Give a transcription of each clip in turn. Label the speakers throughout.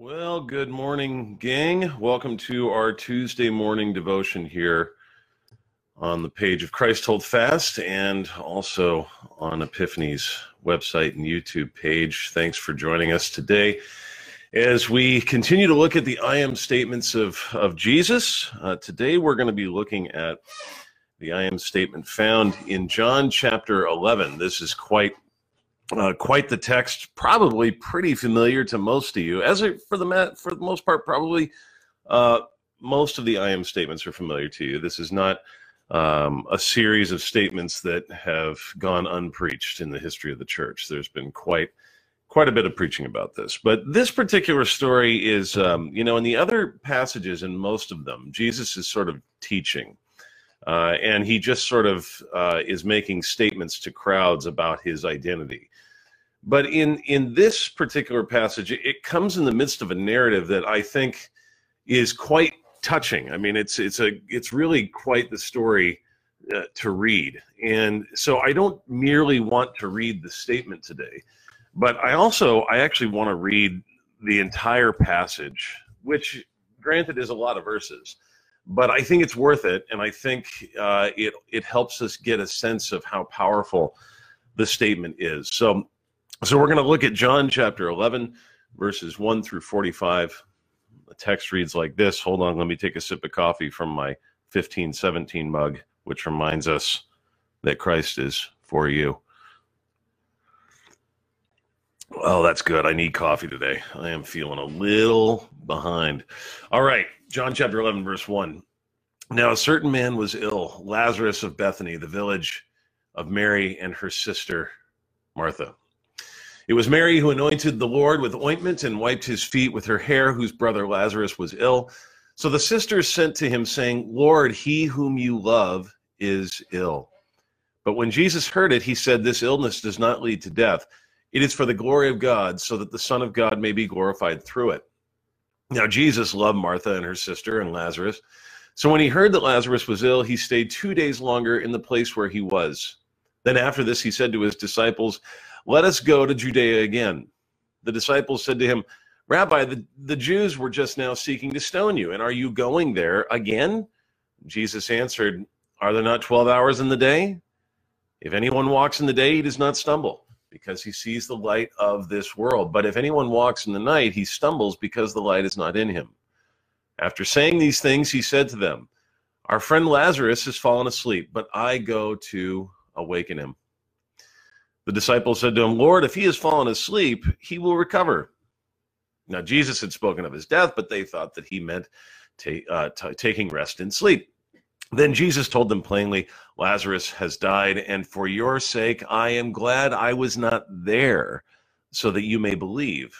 Speaker 1: Well, good morning, gang. Welcome to our Tuesday morning devotion here on the page of Christ Hold Fast and also on Epiphany's website and YouTube page. Thanks for joining us today. As we continue to look at the I am statements of, of Jesus, uh, today we're going to be looking at the I am statement found in John chapter 11. This is quite uh, quite the text, probably pretty familiar to most of you. As for the for the most part, probably uh, most of the I am statements are familiar to you. This is not um, a series of statements that have gone unpreached in the history of the church. There's been quite quite a bit of preaching about this, but this particular story is, um, you know, in the other passages, in most of them, Jesus is sort of teaching. Uh, and he just sort of uh, is making statements to crowds about his identity. But in in this particular passage, it comes in the midst of a narrative that I think is quite touching. I mean, it's it's a it's really quite the story uh, to read. And so I don't merely want to read the statement today, but I also I actually want to read the entire passage, which granted is a lot of verses, but I think it's worth it, and I think uh, it it helps us get a sense of how powerful the statement is. So so we're going to look at John chapter 11, verses 1 through 45. The text reads like this. Hold on, let me take a sip of coffee from my 1517 mug, which reminds us that Christ is for you. Oh, that's good. I need coffee today. I am feeling a little behind. All right, John chapter 11, verse 1. Now, a certain man was ill, Lazarus of Bethany, the village of Mary and her sister Martha. It was Mary who anointed the Lord with ointment and wiped his feet with her hair, whose brother Lazarus was ill. So the sisters sent to him, saying, Lord, he whom you love is ill. But when Jesus heard it, he said, This illness does not lead to death. It is for the glory of God, so that the Son of God may be glorified through it. Now, Jesus loved Martha and her sister and Lazarus. So when he heard that Lazarus was ill, he stayed two days longer in the place where he was. Then after this, he said to his disciples, let us go to Judea again. The disciples said to him, Rabbi, the, the Jews were just now seeking to stone you, and are you going there again? Jesus answered, Are there not 12 hours in the day? If anyone walks in the day, he does not stumble, because he sees the light of this world. But if anyone walks in the night, he stumbles because the light is not in him. After saying these things, he said to them, Our friend Lazarus has fallen asleep, but I go to awaken him. The disciples said to him, Lord, if he has fallen asleep, he will recover. Now, Jesus had spoken of his death, but they thought that he meant ta- uh, t- taking rest in sleep. Then Jesus told them plainly, Lazarus has died, and for your sake I am glad I was not there, so that you may believe.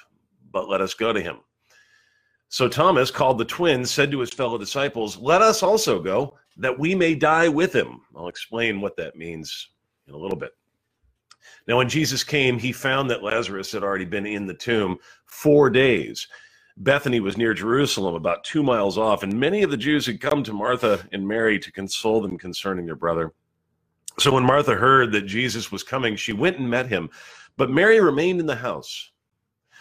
Speaker 1: But let us go to him. So Thomas, called the twin, said to his fellow disciples, Let us also go, that we may die with him. I'll explain what that means in a little bit. Now, when Jesus came, he found that Lazarus had already been in the tomb four days. Bethany was near Jerusalem, about two miles off, and many of the Jews had come to Martha and Mary to console them concerning their brother. So when Martha heard that Jesus was coming, she went and met him, but Mary remained in the house.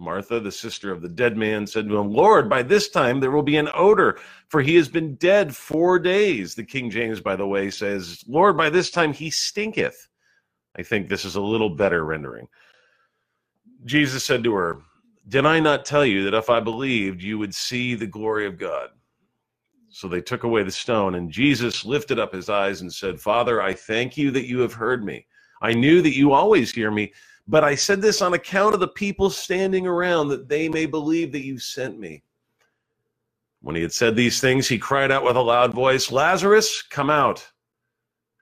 Speaker 1: Martha, the sister of the dead man, said to him, Lord, by this time there will be an odor, for he has been dead four days. The King James, by the way, says, Lord, by this time he stinketh. I think this is a little better rendering. Jesus said to her, Did I not tell you that if I believed, you would see the glory of God? So they took away the stone, and Jesus lifted up his eyes and said, Father, I thank you that you have heard me. I knew that you always hear me but I said this on account of the people standing around, that they may believe that you sent me. When he had said these things, he cried out with a loud voice, Lazarus, come out.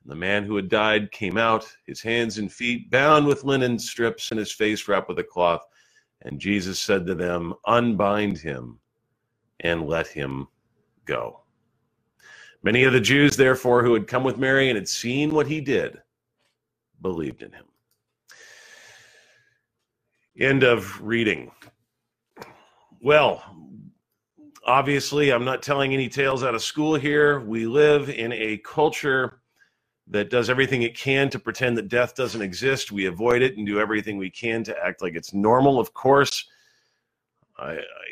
Speaker 1: And the man who had died came out, his hands and feet bound with linen strips, and his face wrapped with a cloth. And Jesus said to them, Unbind him and let him go. Many of the Jews, therefore, who had come with Mary and had seen what he did, believed in him. End of reading. Well, obviously, I'm not telling any tales out of school here. We live in a culture that does everything it can to pretend that death doesn't exist. We avoid it and do everything we can to act like it's normal. Of course,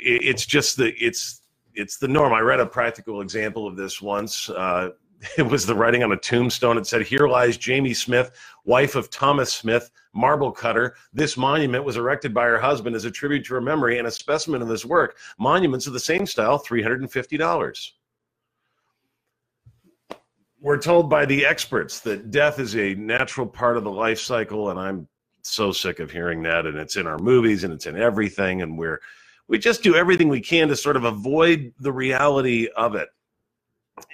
Speaker 1: it's just the it's it's the norm. I read a practical example of this once. Uh, it was the writing on a tombstone. It said, Here lies Jamie Smith, wife of Thomas Smith, marble cutter. This monument was erected by her husband as a tribute to her memory and a specimen of his work. Monuments of the same style, $350. We're told by the experts that death is a natural part of the life cycle, and I'm so sick of hearing that. And it's in our movies and it's in everything, and we're we just do everything we can to sort of avoid the reality of it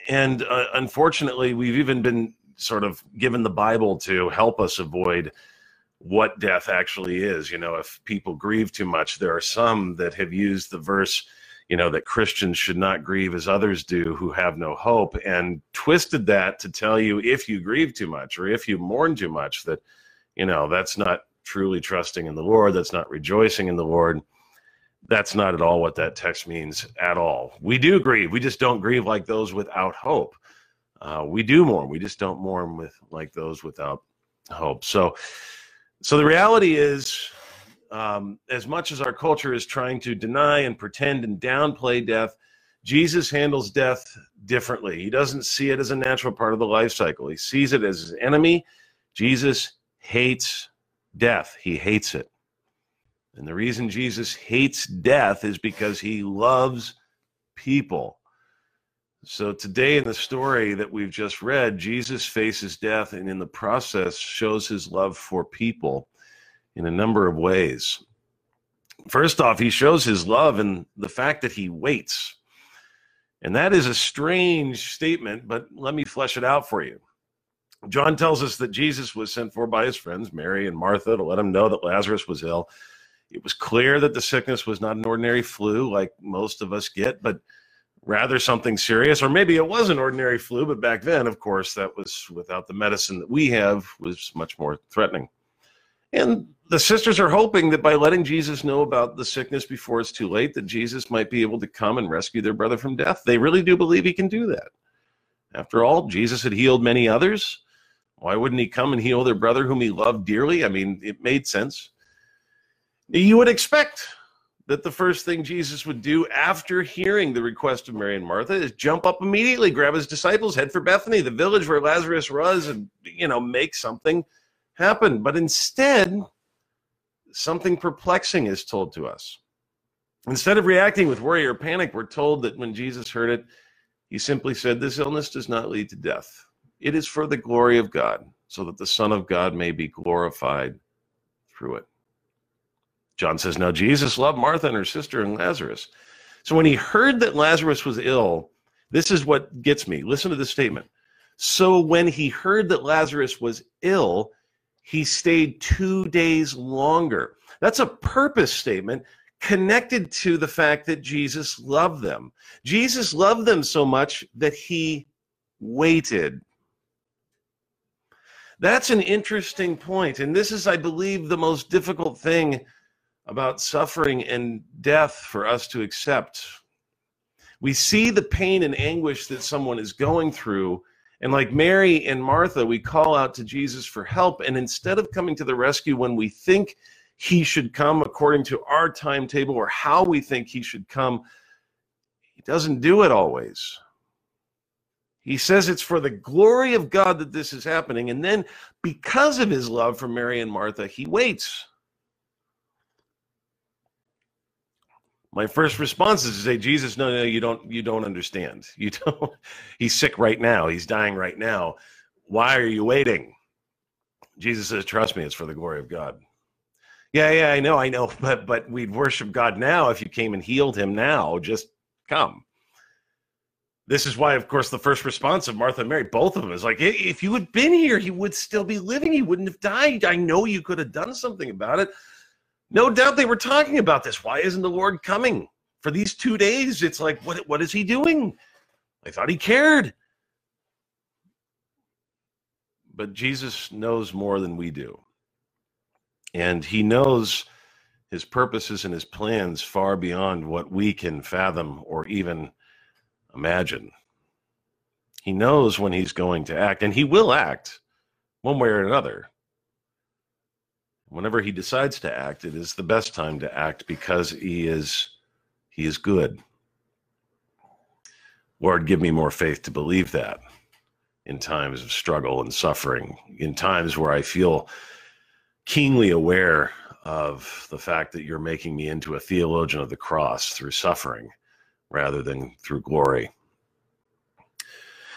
Speaker 1: and uh, unfortunately, we've even been sort of given the Bible to help us avoid what death actually is. You know, if people grieve too much, there are some that have used the verse, you know, that Christians should not grieve as others do who have no hope, and twisted that to tell you if you grieve too much or if you mourn too much, that, you know, that's not truly trusting in the Lord, that's not rejoicing in the Lord that's not at all what that text means at all. We do grieve. We just don't grieve like those without hope. Uh, we do mourn. We just don't mourn with like those without hope. So, so the reality is, um, as much as our culture is trying to deny and pretend and downplay death, Jesus handles death differently. He doesn't see it as a natural part of the life cycle. He sees it as his enemy. Jesus hates death. He hates it. And the reason Jesus hates death is because he loves people. So today in the story that we've just read, Jesus faces death and in the process shows his love for people in a number of ways. First off, he shows his love in the fact that he waits. And that is a strange statement, but let me flesh it out for you. John tells us that Jesus was sent for by his friends, Mary and Martha, to let him know that Lazarus was ill. It was clear that the sickness was not an ordinary flu like most of us get, but rather something serious. Or maybe it was an ordinary flu, but back then, of course, that was without the medicine that we have, was much more threatening. And the sisters are hoping that by letting Jesus know about the sickness before it's too late, that Jesus might be able to come and rescue their brother from death. They really do believe he can do that. After all, Jesus had healed many others. Why wouldn't he come and heal their brother whom he loved dearly? I mean, it made sense. You would expect that the first thing Jesus would do after hearing the request of Mary and Martha is jump up immediately, grab his disciples, head for Bethany, the village where Lazarus was, and you know, make something happen. But instead, something perplexing is told to us. Instead of reacting with worry or panic, we're told that when Jesus heard it, he simply said, This illness does not lead to death. It is for the glory of God, so that the Son of God may be glorified through it. John says, Now Jesus loved Martha and her sister and Lazarus. So when he heard that Lazarus was ill, this is what gets me. Listen to this statement. So when he heard that Lazarus was ill, he stayed two days longer. That's a purpose statement connected to the fact that Jesus loved them. Jesus loved them so much that he waited. That's an interesting point. And this is, I believe, the most difficult thing about suffering and death for us to accept. We see the pain and anguish that someone is going through. And like Mary and Martha, we call out to Jesus for help. And instead of coming to the rescue when we think he should come according to our timetable or how we think he should come, he doesn't do it always. He says it's for the glory of God that this is happening. And then, because of his love for Mary and Martha, he waits. My first response is to say, Jesus, no, no, you don't, you don't understand. You don't. He's sick right now. He's dying right now. Why are you waiting? Jesus says, trust me, it's for the glory of God. Yeah, yeah, I know, I know, but but we'd worship God now if you came and healed him now. Just come. This is why, of course, the first response of Martha and Mary, both of them, is like, if you had been here, he would still be living. He wouldn't have died. I know you could have done something about it. No doubt they were talking about this. Why isn't the Lord coming for these two days? It's like, what, what is he doing? I thought he cared. But Jesus knows more than we do. And he knows his purposes and his plans far beyond what we can fathom or even imagine. He knows when he's going to act, and he will act one way or another. Whenever he decides to act, it is the best time to act because he is he is good. Lord, give me more faith to believe that in times of struggle and suffering, in times where I feel keenly aware of the fact that you're making me into a theologian of the cross through suffering rather than through glory.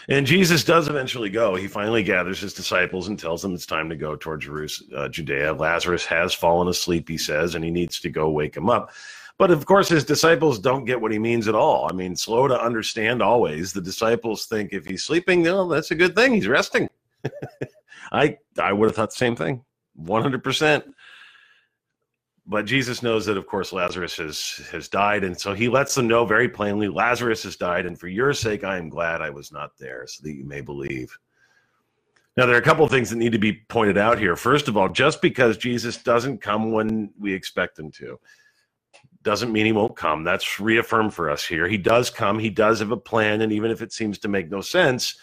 Speaker 1: And Jesus does eventually go. He finally gathers his disciples and tells them it's time to go toward Jerusalem, uh, Judea. Lazarus has fallen asleep, he says, and he needs to go wake him up. But of course, his disciples don't get what he means at all. I mean, slow to understand always. The disciples think if he's sleeping, no, that's a good thing. He's resting. I I would have thought the same thing, one hundred percent but Jesus knows that, of course, Lazarus has has died, and so he lets them know very plainly, Lazarus has died, and for your sake, I am glad I was not there, so that you may believe. Now, there are a couple of things that need to be pointed out here. First of all, just because Jesus doesn't come when we expect him to, doesn't mean he won't come. That's reaffirmed for us here. He does come. He does have a plan, and even if it seems to make no sense,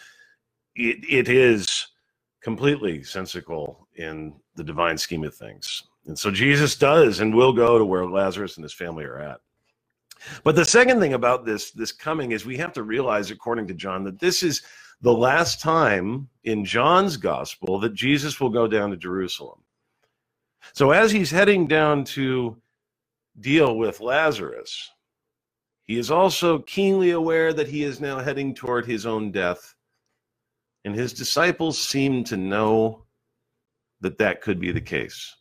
Speaker 1: it, it is completely sensical in the divine scheme of things. And so Jesus does and will go to where Lazarus and his family are at. But the second thing about this this coming is we have to realize according to John that this is the last time in John's gospel that Jesus will go down to Jerusalem. So as he's heading down to deal with Lazarus, he is also keenly aware that he is now heading toward his own death. And his disciples seem to know that that could be the case.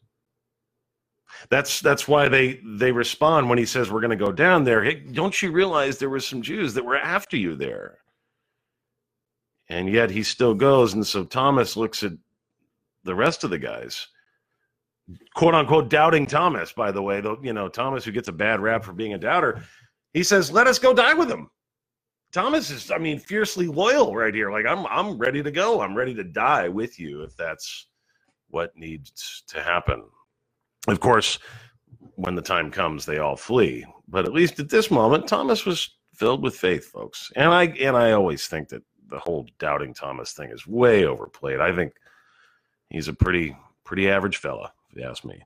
Speaker 1: That's that's why they they respond when he says we're going to go down there. Hey, don't you realize there were some Jews that were after you there? And yet he still goes, and so Thomas looks at the rest of the guys, quote unquote, doubting Thomas. By the way, though, you know Thomas, who gets a bad rap for being a doubter, he says, "Let us go die with him." Thomas is, I mean, fiercely loyal right here. Like I'm, I'm ready to go. I'm ready to die with you if that's what needs to happen. Of course, when the time comes, they all flee. But at least at this moment, Thomas was filled with faith, folks. And I and I always think that the whole doubting Thomas thing is way overplayed. I think he's a pretty pretty average fella, if you ask me.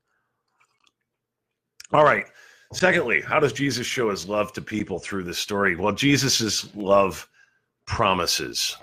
Speaker 1: All right. Secondly, how does Jesus show his love to people through this story? Well, Jesus' love promises.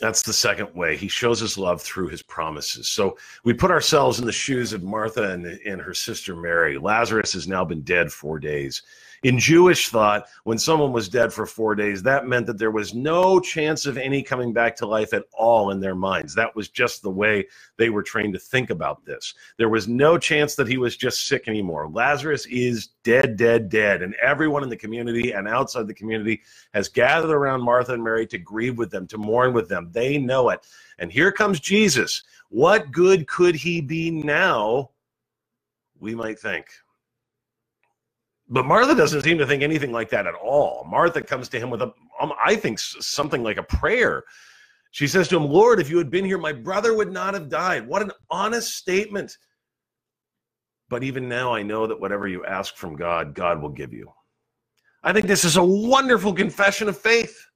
Speaker 1: That's the second way. He shows his love through his promises. So we put ourselves in the shoes of Martha and, and her sister Mary. Lazarus has now been dead four days. In Jewish thought, when someone was dead for four days, that meant that there was no chance of any coming back to life at all in their minds. That was just the way they were trained to think about this. There was no chance that he was just sick anymore. Lazarus is dead, dead, dead. And everyone in the community and outside the community has gathered around Martha and Mary to grieve with them, to mourn with them. They know it. And here comes Jesus. What good could he be now? We might think. But Martha doesn't seem to think anything like that at all. Martha comes to him with a, um, I think, something like a prayer. She says to him, Lord, if you had been here, my brother would not have died. What an honest statement. But even now, I know that whatever you ask from God, God will give you. I think this is a wonderful confession of faith.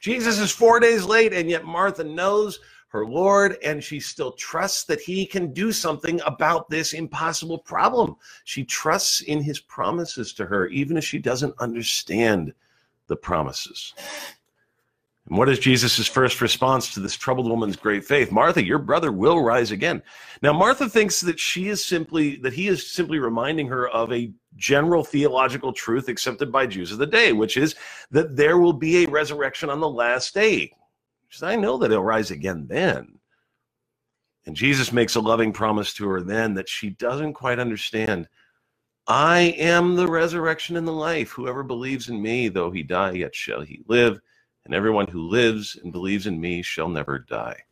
Speaker 1: Jesus is four days late, and yet Martha knows her Lord, and she still trusts that he can do something about this impossible problem. She trusts in his promises to her, even if she doesn't understand the promises. And what is Jesus' first response to this troubled woman's great faith? Martha, your brother will rise again. Now, Martha thinks that she is simply, that he is simply reminding her of a general theological truth accepted by Jews of the day, which is that there will be a resurrection on the last day. She says, I know that he'll rise again then. And Jesus makes a loving promise to her then that she doesn't quite understand. I am the resurrection and the life. Whoever believes in me, though he die, yet shall he live. And everyone who lives and believes in me shall never die.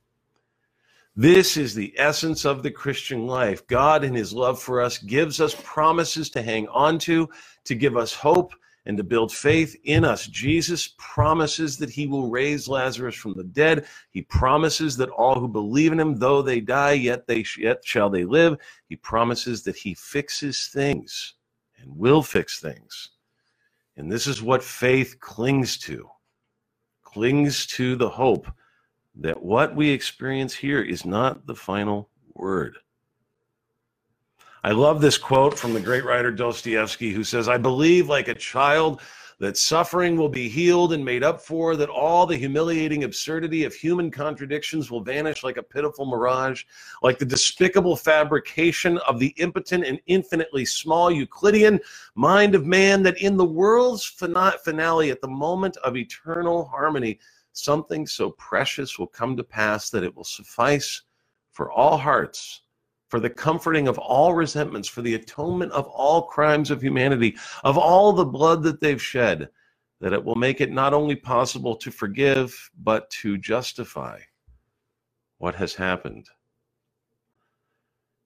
Speaker 1: This is the essence of the Christian life. God, in his love for us, gives us promises to hang on to, to give us hope, and to build faith in us. Jesus promises that he will raise Lazarus from the dead. He promises that all who believe in him, though they die, yet they yet shall they live. He promises that he fixes things and will fix things. And this is what faith clings to. Clings to the hope that what we experience here is not the final word. I love this quote from the great writer Dostoevsky, who says, I believe like a child that suffering will be healed and made up for, that all the humiliating absurdity of human contradictions will vanish like a pitiful mirage, like the despicable fabrication of the impotent and infinitely small Euclidean mind of man, that in the world's finale, at the moment of eternal harmony, something so precious will come to pass that it will suffice for all hearts for the comforting of all resentments, for the atonement of all crimes of humanity, of all the blood that they've shed, that it will make it not only possible to forgive, but to justify what has happened.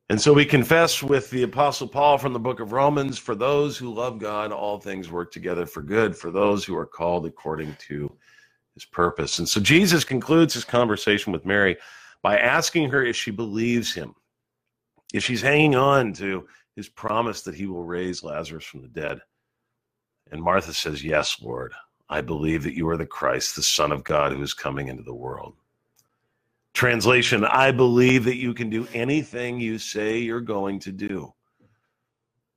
Speaker 1: And so we confess with the Apostle Paul from the book of Romans for those who love God, all things work together for good, for those who are called according to his purpose. And so Jesus concludes his conversation with Mary by asking her if she believes him if she's hanging on to his promise that he will raise Lazarus from the dead. And Martha says, Yes, Lord, I believe that you are the Christ, the Son of God who is coming into the world. Translation I believe that you can do anything you say you're going to do.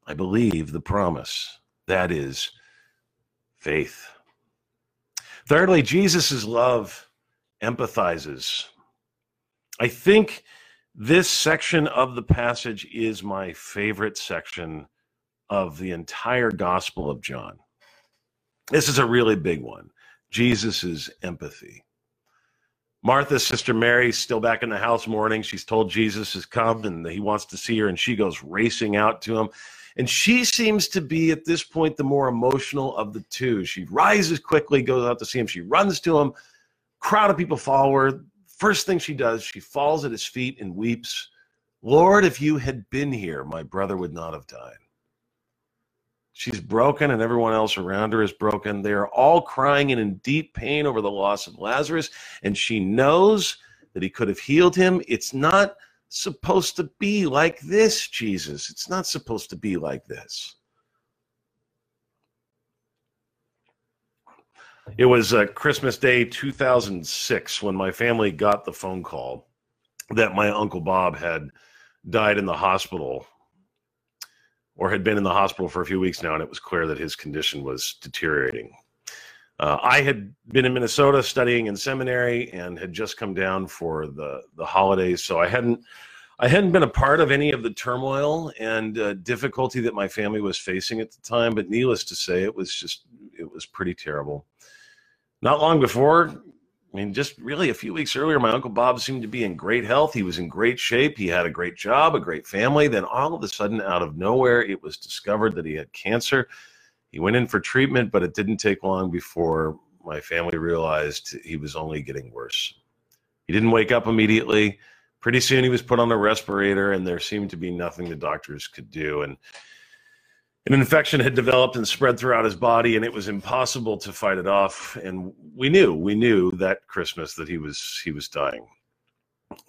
Speaker 1: I believe the promise. That is faith. Thirdly, Jesus' love empathizes. I think this section of the passage is my favorite section of the entire Gospel of John. This is a really big one Jesus' empathy. Martha's sister Mary's still back in the house mourning. She's told Jesus has come and that he wants to see her, and she goes racing out to him. And she seems to be at this point the more emotional of the two. She rises quickly, goes out to see him. She runs to him. Crowd of people follow her. First thing she does, she falls at his feet and weeps, Lord, if you had been here, my brother would not have died. She's broken, and everyone else around her is broken. They are all crying and in deep pain over the loss of Lazarus, and she knows that he could have healed him. It's not supposed to be like this, Jesus. It's not supposed to be like this. It was uh, Christmas Day 2006 when my family got the phone call that my Uncle Bob had died in the hospital or had been in the hospital for a few weeks now, and it was clear that his condition was deteriorating. Uh, I had been in Minnesota studying in seminary and had just come down for the, the holidays, so I hadn't I hadn't been a part of any of the turmoil and uh, difficulty that my family was facing at the time, but needless to say, it was just, it was pretty terrible. Not long before, I mean, just really a few weeks earlier, my Uncle Bob seemed to be in great health. He was in great shape. He had a great job, a great family. Then, all of a sudden, out of nowhere, it was discovered that he had cancer. He went in for treatment, but it didn't take long before my family realized he was only getting worse. He didn't wake up immediately. Pretty soon, he was put on a respirator, and there seemed to be nothing the doctors could do. And an infection had developed and spread throughout his body and it was impossible to fight it off. And we knew we knew that christmas that he was he was dying.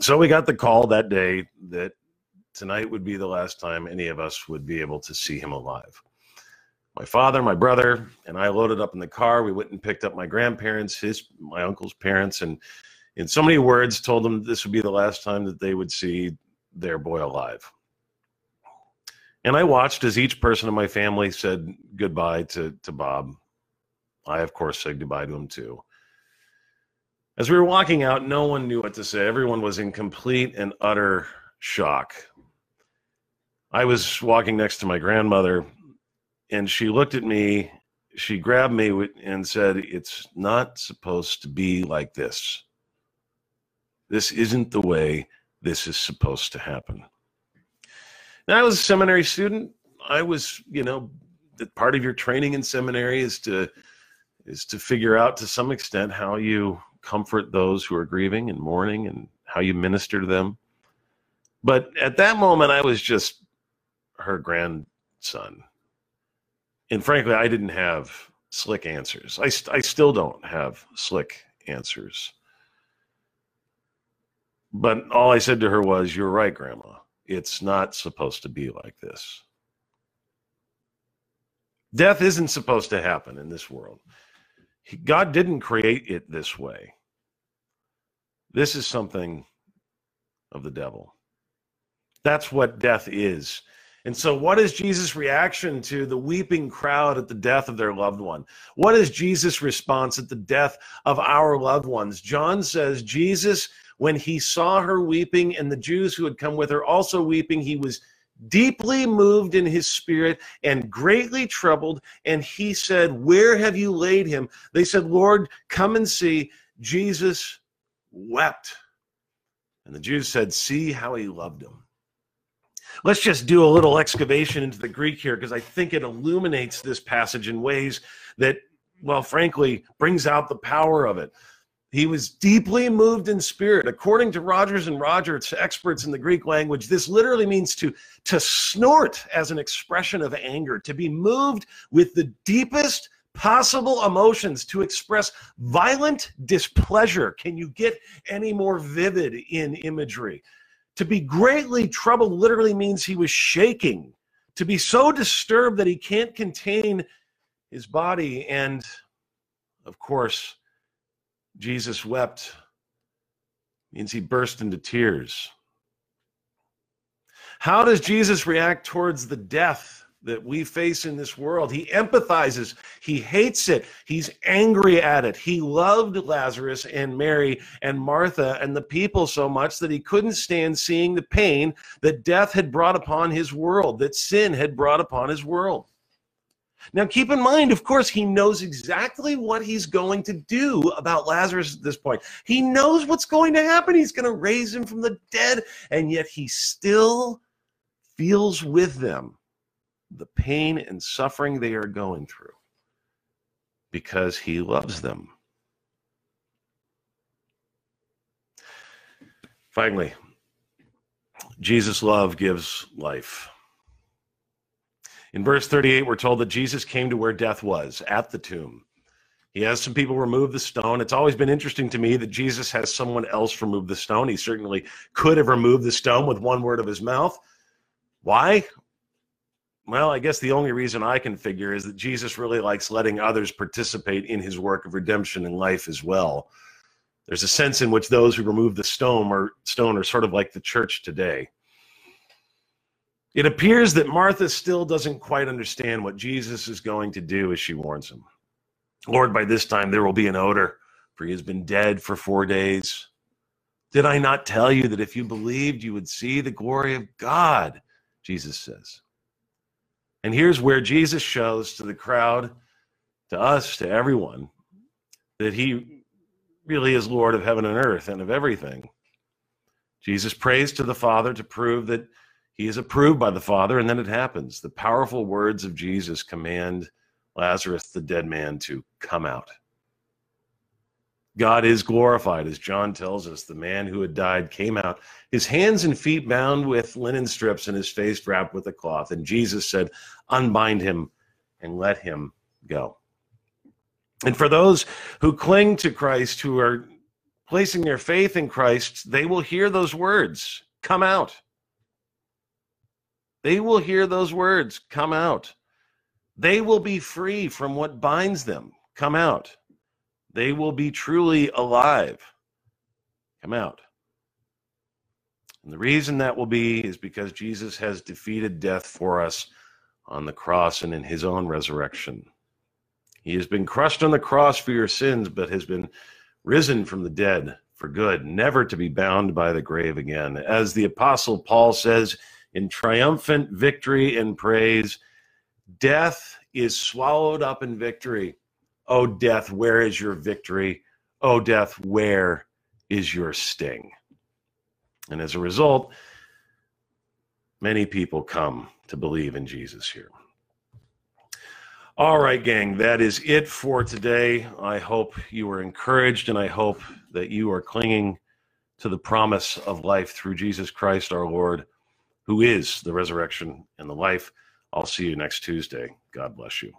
Speaker 1: So we got the call that day that tonight would be the last time any of us would be able to see him alive. My father my brother and i loaded up in the car. We went and picked up my grandparents his my uncle's parents and in so many words told them this would be the last time that they would see their boy alive and I watched as each person in my family said goodbye to, to Bob. I, of course, said goodbye to him too. As we were walking out, no one knew what to say. Everyone was in complete and utter shock. I was walking next to my grandmother, and she looked at me. She grabbed me and said, It's not supposed to be like this. This isn't the way this is supposed to happen. Now, I was a seminary student. I was, you know, part of your training in seminary is to is to figure out to some extent how you comfort those who are grieving and mourning and how you minister to them. But at that moment, I was just her grandson. And frankly, I didn't have slick answers. I, I still don't have slick answers. But all I said to her was, You're right, Grandma. It's not supposed to be like this. Death isn't supposed to happen in this world. God didn't create it this way. This is something of the devil. That's what death is. And so, what is Jesus' reaction to the weeping crowd at the death of their loved one? What is Jesus' response at the death of our loved ones? John says Jesus when he saw her weeping and the Jews who had come with her also weeping, he was deeply moved in his spirit and greatly troubled. And he said, Where have you laid him? They said, Lord, come and see. Jesus wept. And the Jews said, See how he loved him. Let's just do a little excavation into the Greek here because I think it illuminates this passage in ways that, well, frankly, brings out the power of it. He was deeply moved in spirit. According to Rogers and Rogers, experts in the Greek language, this literally means to, to snort as an expression of anger, to be moved with the deepest possible emotions, to express violent displeasure. Can you get any more vivid in imagery? To be greatly troubled literally means he was shaking, to be so disturbed that he can't contain his body. And of course, Jesus wept means he burst into tears. How does Jesus react towards the death that we face in this world? He empathizes, he hates it, he's angry at it. He loved Lazarus and Mary and Martha and the people so much that he couldn't stand seeing the pain that death had brought upon his world, that sin had brought upon his world. Now, keep in mind, of course, he knows exactly what he's going to do about Lazarus at this point. He knows what's going to happen. He's going to raise him from the dead, and yet he still feels with them the pain and suffering they are going through because he loves them. Finally, Jesus' love gives life. In verse 38, we're told that Jesus came to where death was, at the tomb. He has some people remove the stone. It's always been interesting to me that Jesus has someone else remove the stone. He certainly could have removed the stone with one word of his mouth. Why? Well, I guess the only reason I can figure is that Jesus really likes letting others participate in his work of redemption in life as well. There's a sense in which those who remove the stone are, stone are sort of like the church today. It appears that Martha still doesn't quite understand what Jesus is going to do as she warns him. Lord, by this time there will be an odor, for he has been dead for four days. Did I not tell you that if you believed, you would see the glory of God? Jesus says. And here's where Jesus shows to the crowd, to us, to everyone, that he really is Lord of heaven and earth and of everything. Jesus prays to the Father to prove that he is approved by the Father, and then it happens. The powerful words of Jesus command Lazarus, the dead man, to come out. God is glorified, as John tells us. The man who had died came out, his hands and feet bound with linen strips, and his face wrapped with a cloth. And Jesus said, Unbind him and let him go. And for those who cling to Christ, who are placing their faith in Christ, they will hear those words come out. They will hear those words come out. They will be free from what binds them. Come out. They will be truly alive. Come out. And the reason that will be is because Jesus has defeated death for us on the cross and in his own resurrection. He has been crushed on the cross for your sins, but has been risen from the dead for good, never to be bound by the grave again. As the Apostle Paul says, in triumphant victory and praise, death is swallowed up in victory. Oh, death, where is your victory? Oh, death, where is your sting? And as a result, many people come to believe in Jesus here. All right, gang, that is it for today. I hope you were encouraged and I hope that you are clinging to the promise of life through Jesus Christ our Lord, who is the resurrection and the life. I'll see you next Tuesday. God bless you.